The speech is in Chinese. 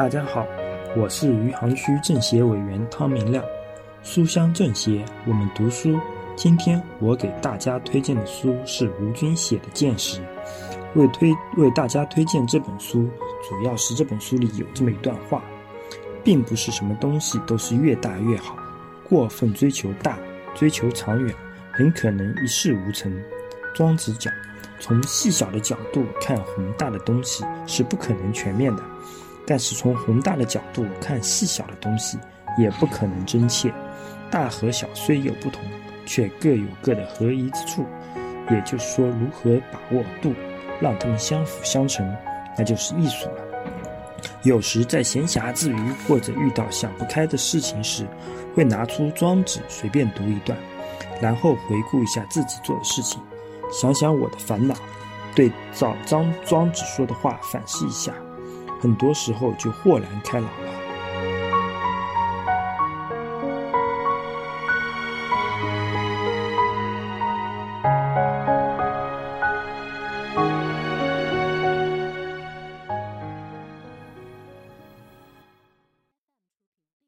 大家好，我是余杭区政协委员汤明亮。书香政协，我们读书。今天我给大家推荐的书是吴军写的《见识》。为推为大家推荐这本书，主要是这本书里有这么一段话，并不是什么东西都是越大越好，过分追求大，追求长远，很可能一事无成。庄子讲，从细小的角度看宏大的东西是不可能全面的，但是从宏大的角度看细小的东西也不可能真切。大和小虽有不同，却各有各的合一之处。也就是说，如何把握度。让他们相辅相成，那就是艺术了。有时在闲暇之余，或者遇到想不开的事情时，会拿出《庄子》随便读一段，然后回顾一下自己做的事情，想想我的烦恼，对照张庄子说的话反思一下，很多时候就豁然开朗了。